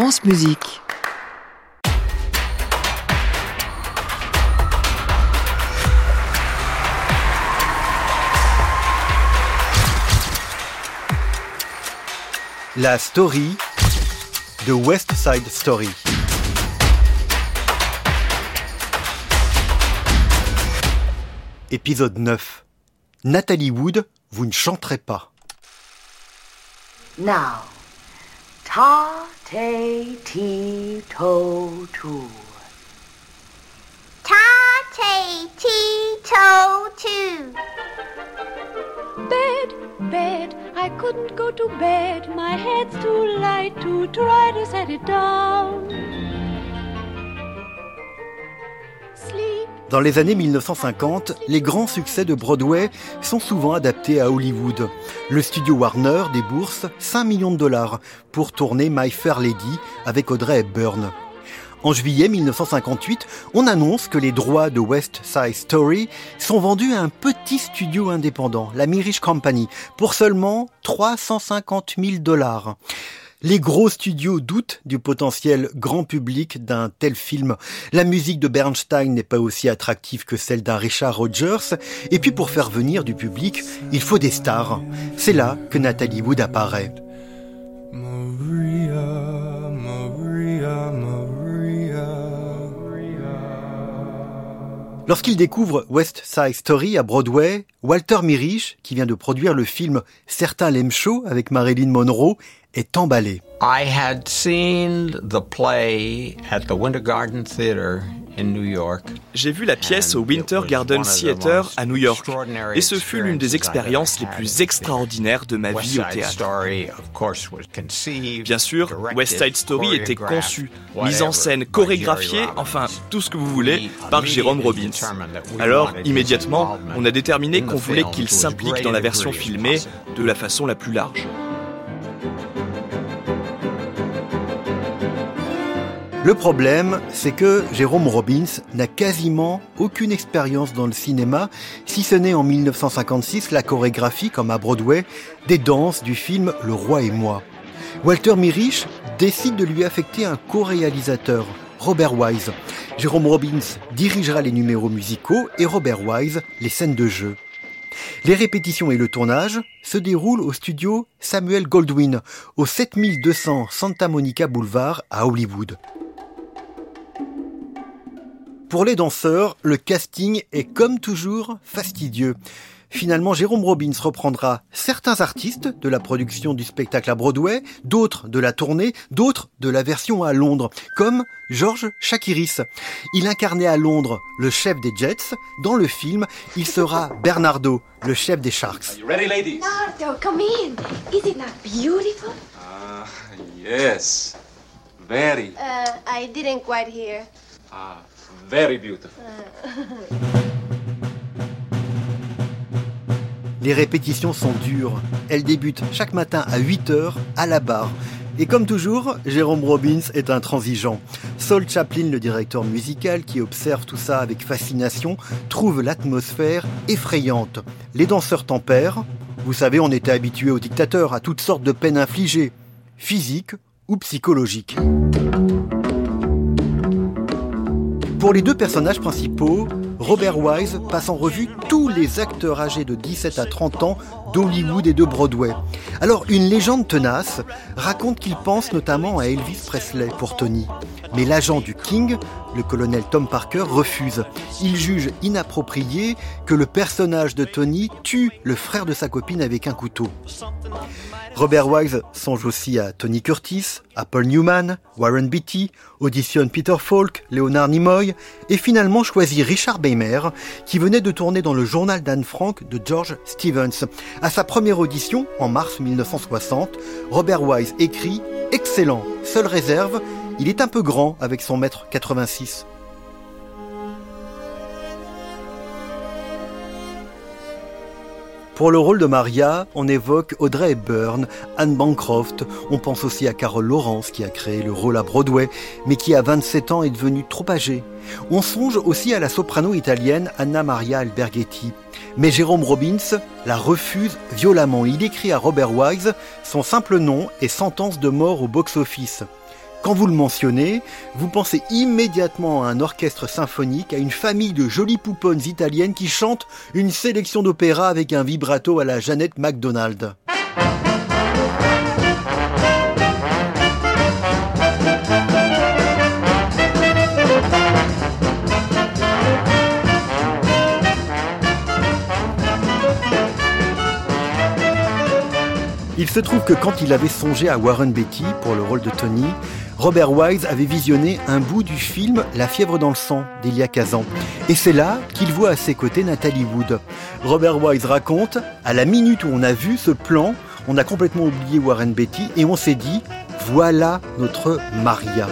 France Musique. La story de West Side Story. Épisode 9. Nathalie Wood, vous ne chanterez pas. Now, ta te ti to tu. Ta te ti to tu. Bed, bed, I couldn't go to bed. My head's too light to try to set it down. Sleep. Dans les années 1950, les grands succès de Broadway sont souvent adaptés à Hollywood. Le studio Warner débourse 5 millions de dollars pour tourner My Fair Lady avec Audrey Hepburn. En juillet 1958, on annonce que les droits de West Side Story sont vendus à un petit studio indépendant, la Mirish Company, pour seulement 350 000 dollars. Les gros studios doutent du potentiel grand public d'un tel film. La musique de Bernstein n'est pas aussi attractive que celle d'un Richard Rogers. Et puis pour faire venir du public, il faut des stars. C'est là que Nathalie Wood apparaît. Maria, Maria, Maria. Lorsqu'il découvre West Side Story à Broadway, Walter Mirisch, qui vient de produire le film Certains l'aiment chaud avec Marilyn Monroe, est emballé. I had seen the play at the Winter Garden Theater in New York. J'ai vu la pièce au Winter Garden Theater à New York et ce fut l'une des expériences les plus extraordinaires de ma vie au théâtre. Bien sûr, West Side Story était conçu, mise en scène, chorégraphiée, enfin tout ce que vous voulez, par Jérôme Robbins. Alors, immédiatement, on a déterminé qu'on voulait qu'il s'implique dans la version filmée de la façon la plus large. Le problème, c'est que Jérôme Robbins n'a quasiment aucune expérience dans le cinéma, si ce n'est en 1956 la chorégraphie, comme à Broadway, des danses du film Le Roi et moi. Walter Mirisch décide de lui affecter un co-réalisateur, Robert Wise. Jérôme Robbins dirigera les numéros musicaux et Robert Wise les scènes de jeu. Les répétitions et le tournage se déroulent au studio Samuel Goldwyn, au 7200 Santa Monica Boulevard à Hollywood. Pour les danseurs, le casting est comme toujours fastidieux. Finalement, Jérôme Robbins reprendra certains artistes de la production du spectacle à Broadway, d'autres de la tournée, d'autres de la version à Londres, comme George Chakiris. Il incarnait à Londres le chef des Jets. Dans le film, il sera Bernardo, le chef des Sharks. Ready, ladies? Nardo, come in. Is it not beautiful? Ah, yes. Very, Uh, I didn't quite hear. ah, very beautiful. Les répétitions sont dures. Elles débutent chaque matin à 8h à la barre. Et comme toujours, Jérôme Robbins est intransigeant. Saul Chaplin, le directeur musical qui observe tout ça avec fascination, trouve l'atmosphère effrayante. Les danseurs tempèrent. Vous savez, on était habitué aux dictateurs, à toutes sortes de peines infligées, physiques ou psychologiques. Pour les deux personnages principaux, Robert Wise passe en revue les acteurs âgés de 17 à 30 ans d'Hollywood et de Broadway. Alors, une légende tenace raconte qu'il pense notamment à Elvis Presley pour Tony. Mais l'agent du King, le colonel Tom Parker, refuse. Il juge inapproprié que le personnage de Tony tue le frère de sa copine avec un couteau. Robert Wise songe aussi à Tony Curtis, à Paul Newman, Warren Beatty, auditionne Peter Falk, Leonard Nimoy et finalement choisit Richard Beymer qui venait de tourner dans le journal d'Anne Frank de George Stevens. À sa première audition, en mars 1960, Robert Wise écrit « Excellent, seule réserve, il est un peu grand avec son mètre 86 ». Pour le rôle de Maria, on évoque Audrey Hepburn, Anne Bancroft, on pense aussi à Carol Lawrence qui a créé le rôle à Broadway, mais qui à 27 ans est devenue trop âgée. On songe aussi à la soprano italienne Anna Maria Alberghetti. Mais Jérôme Robbins la refuse violemment. Il écrit à Robert Wise son simple nom et sentence de mort au box-office. Quand vous le mentionnez, vous pensez immédiatement à un orchestre symphonique, à une famille de jolies pouponnes italiennes qui chantent une sélection d'opéra avec un vibrato à la Jeannette MacDonald. Il se trouve que quand il avait songé à Warren Beatty pour le rôle de Tony, Robert Wise avait visionné un bout du film La fièvre dans le sang d'Elia Kazan. Et c'est là qu'il voit à ses côtés Nathalie Wood. Robert Wise raconte, à la minute où on a vu ce plan, on a complètement oublié Warren Beatty et on s'est dit, voilà notre Maria.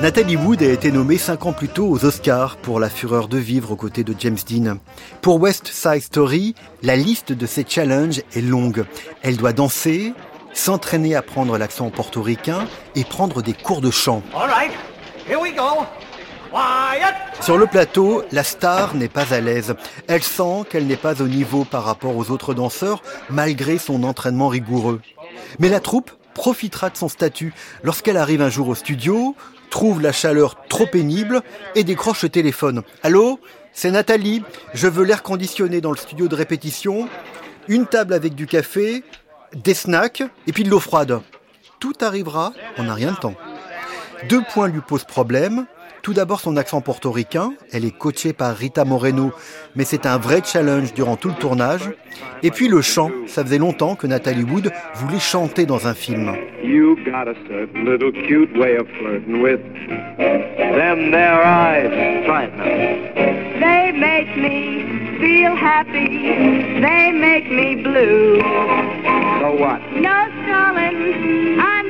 Nathalie Wood a été nommée cinq ans plus tôt aux Oscars pour La Fureur de vivre aux côtés de James Dean. Pour West Side Story, la liste de ses challenges est longue. Elle doit danser, s'entraîner à prendre l'accent portoricain et prendre des cours de chant. Sur le plateau, la star n'est pas à l'aise. Elle sent qu'elle n'est pas au niveau par rapport aux autres danseurs, malgré son entraînement rigoureux. Mais la troupe profitera de son statut lorsqu'elle arrive un jour au studio, trouve la chaleur trop pénible et décroche le téléphone. Allô C'est Nathalie. Je veux l'air conditionné dans le studio de répétition, une table avec du café, des snacks et puis de l'eau froide. Tout arrivera, on n'a rien de temps. Deux points lui posent problème. Tout d'abord son accent portoricain, elle est coachée par Rita Moreno, mais c'est un vrai challenge durant tout le tournage. Et puis le chant, ça faisait longtemps que Nathalie Wood voulait chanter dans un film. You got a certain little cute way of flirting with them their eyes. Try it now. They make me feel happy. They make me blue. So what? No stalling. I'm.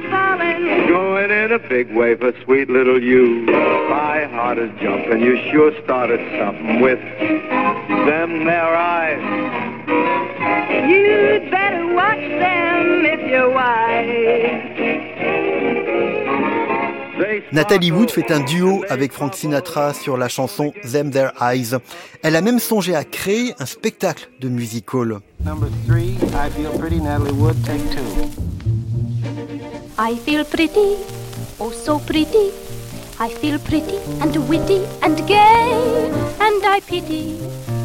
Going in a big way for sweet little you. My heart is jumping. You sure started something with them their eyes. You'd better watch them if you're Nathalie Wood fait un duo avec Frank Sinatra sur la chanson Them Their Eyes. Elle a même songé à créer un spectacle de music hall. Number three, I feel pretty, Natalie Wood, take two. I feel pretty, oh so pretty. I feel pretty and witty and gay, and I pity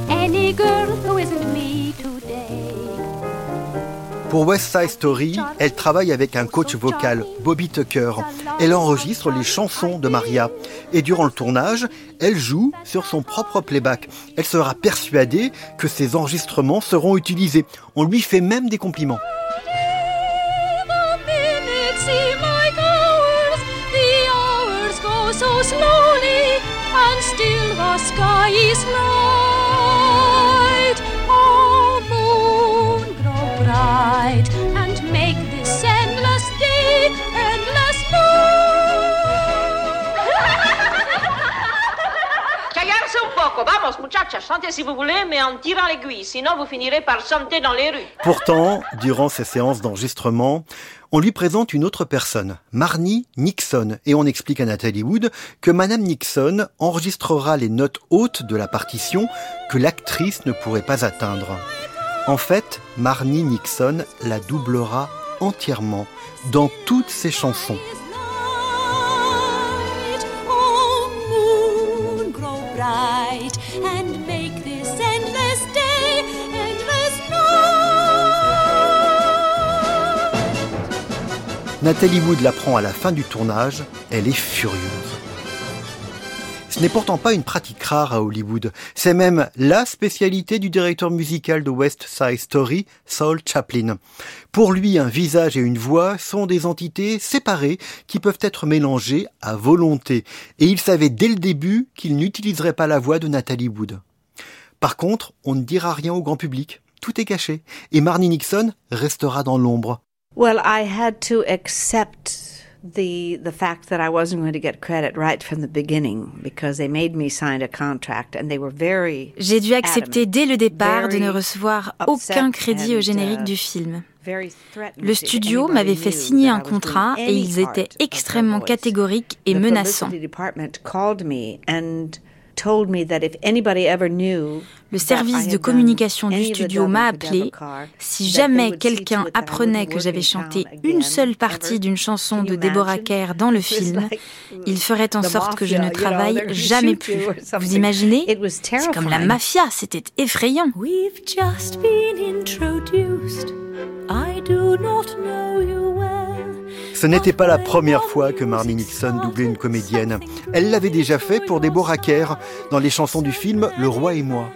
any girl who isn't me today. Pour West Side Story, elle travaille avec un coach vocal, Bobby Tucker. Elle enregistre les chansons de Maria. Et durant le tournage, elle joue sur son propre playback. Elle sera persuadée que ces enregistrements seront utilisés. On lui fait même des compliments. slowly, and still the sky is low. Vamos, muchachas, chantez si vous voulez, mais en tirant l'aiguille, sinon vous finirez par chanter dans les rues. Pourtant, durant ces séances d'enregistrement, on lui présente une autre personne, Marnie Nixon, et on explique à Nathalie Wood que Madame Nixon enregistrera les notes hautes de la partition que l'actrice ne pourrait pas atteindre. En fait, Marnie Nixon la doublera entièrement dans toutes ses chansons. Nathalie Wood l'apprend à la fin du tournage, elle est furieuse. Ce n'est pourtant pas une pratique rare à Hollywood, c'est même la spécialité du directeur musical de West Side Story, Saul Chaplin. Pour lui, un visage et une voix sont des entités séparées qui peuvent être mélangées à volonté, et il savait dès le début qu'il n'utiliserait pas la voix de Nathalie Wood. Par contre, on ne dira rien au grand public, tout est caché, et Marnie Nixon restera dans l'ombre. Well, I had to accept the the fact that I wasn't going to get credit right from the beginning because they made me sign a contract and they were very J'ai dû accepter dès le départ de ne recevoir aucun crédit au générique uh, du film. Le studio m'avait fait signer un contrat et ils étaient extrêmement catégoriques et menaçants. Le service de communication du studio m'a appelé. Si jamais quelqu'un apprenait que j'avais chanté une seule partie d'une chanson de Deborah Kerr dans le film, il ferait en sorte que je ne travaille jamais plus. Vous imaginez? C'est comme la mafia, c'était effrayant. We've just been introduced. I do not know ce n'était pas la première fois que Marnie Nixon doublait une comédienne. Elle l'avait déjà fait pour Deborah Kerr dans les chansons du film Le Roi et moi.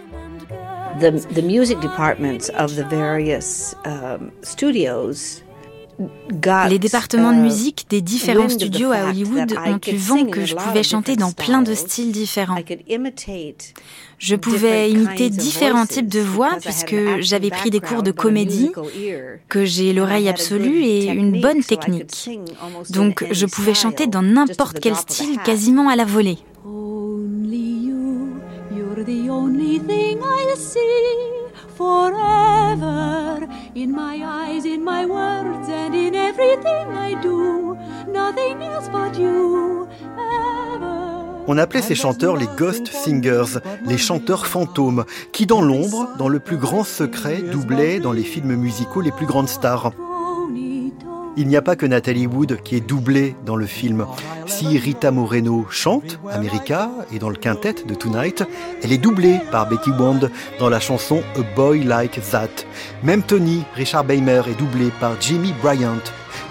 The, music departments of the various um, studios les départements de uh, musique des différents studios à Hollywood ont eu vent que je pouvais chanter dans plein de styles différents. Je pouvais imiter différents types de voix puisque j'avais pris des cours de comédie, que j'ai l'oreille absolue et une bonne technique. Donc je pouvais chanter dans n'importe quel style quasiment à la volée. forever in my eyes, in my On appelait ces chanteurs les ghost singers, les chanteurs fantômes, qui dans l'ombre, dans le plus grand secret, doublaient dans les films musicaux les plus grandes stars. Il n'y a pas que Natalie Wood qui est doublée dans le film. Si Rita Moreno chante America et dans le quintet de Tonight, elle est doublée par Betty Bond dans la chanson A Boy Like That. Même Tony, Richard Beimer, est doublé par Jimmy Bryant,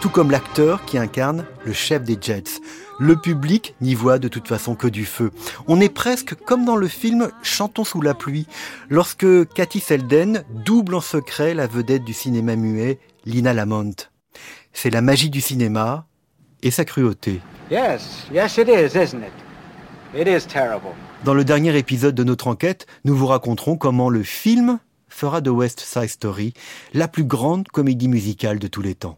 tout comme l'acteur qui incarne le chef des Jets. Le public n'y voit de toute façon que du feu. On est presque comme dans le film Chantons sous la pluie, lorsque Cathy Selden double en secret la vedette du cinéma muet, Lina Lamont c'est la magie du cinéma et sa cruauté. Dans le dernier épisode de notre enquête, nous vous raconterons comment le film fera de West Side Story la plus grande comédie musicale de tous les temps.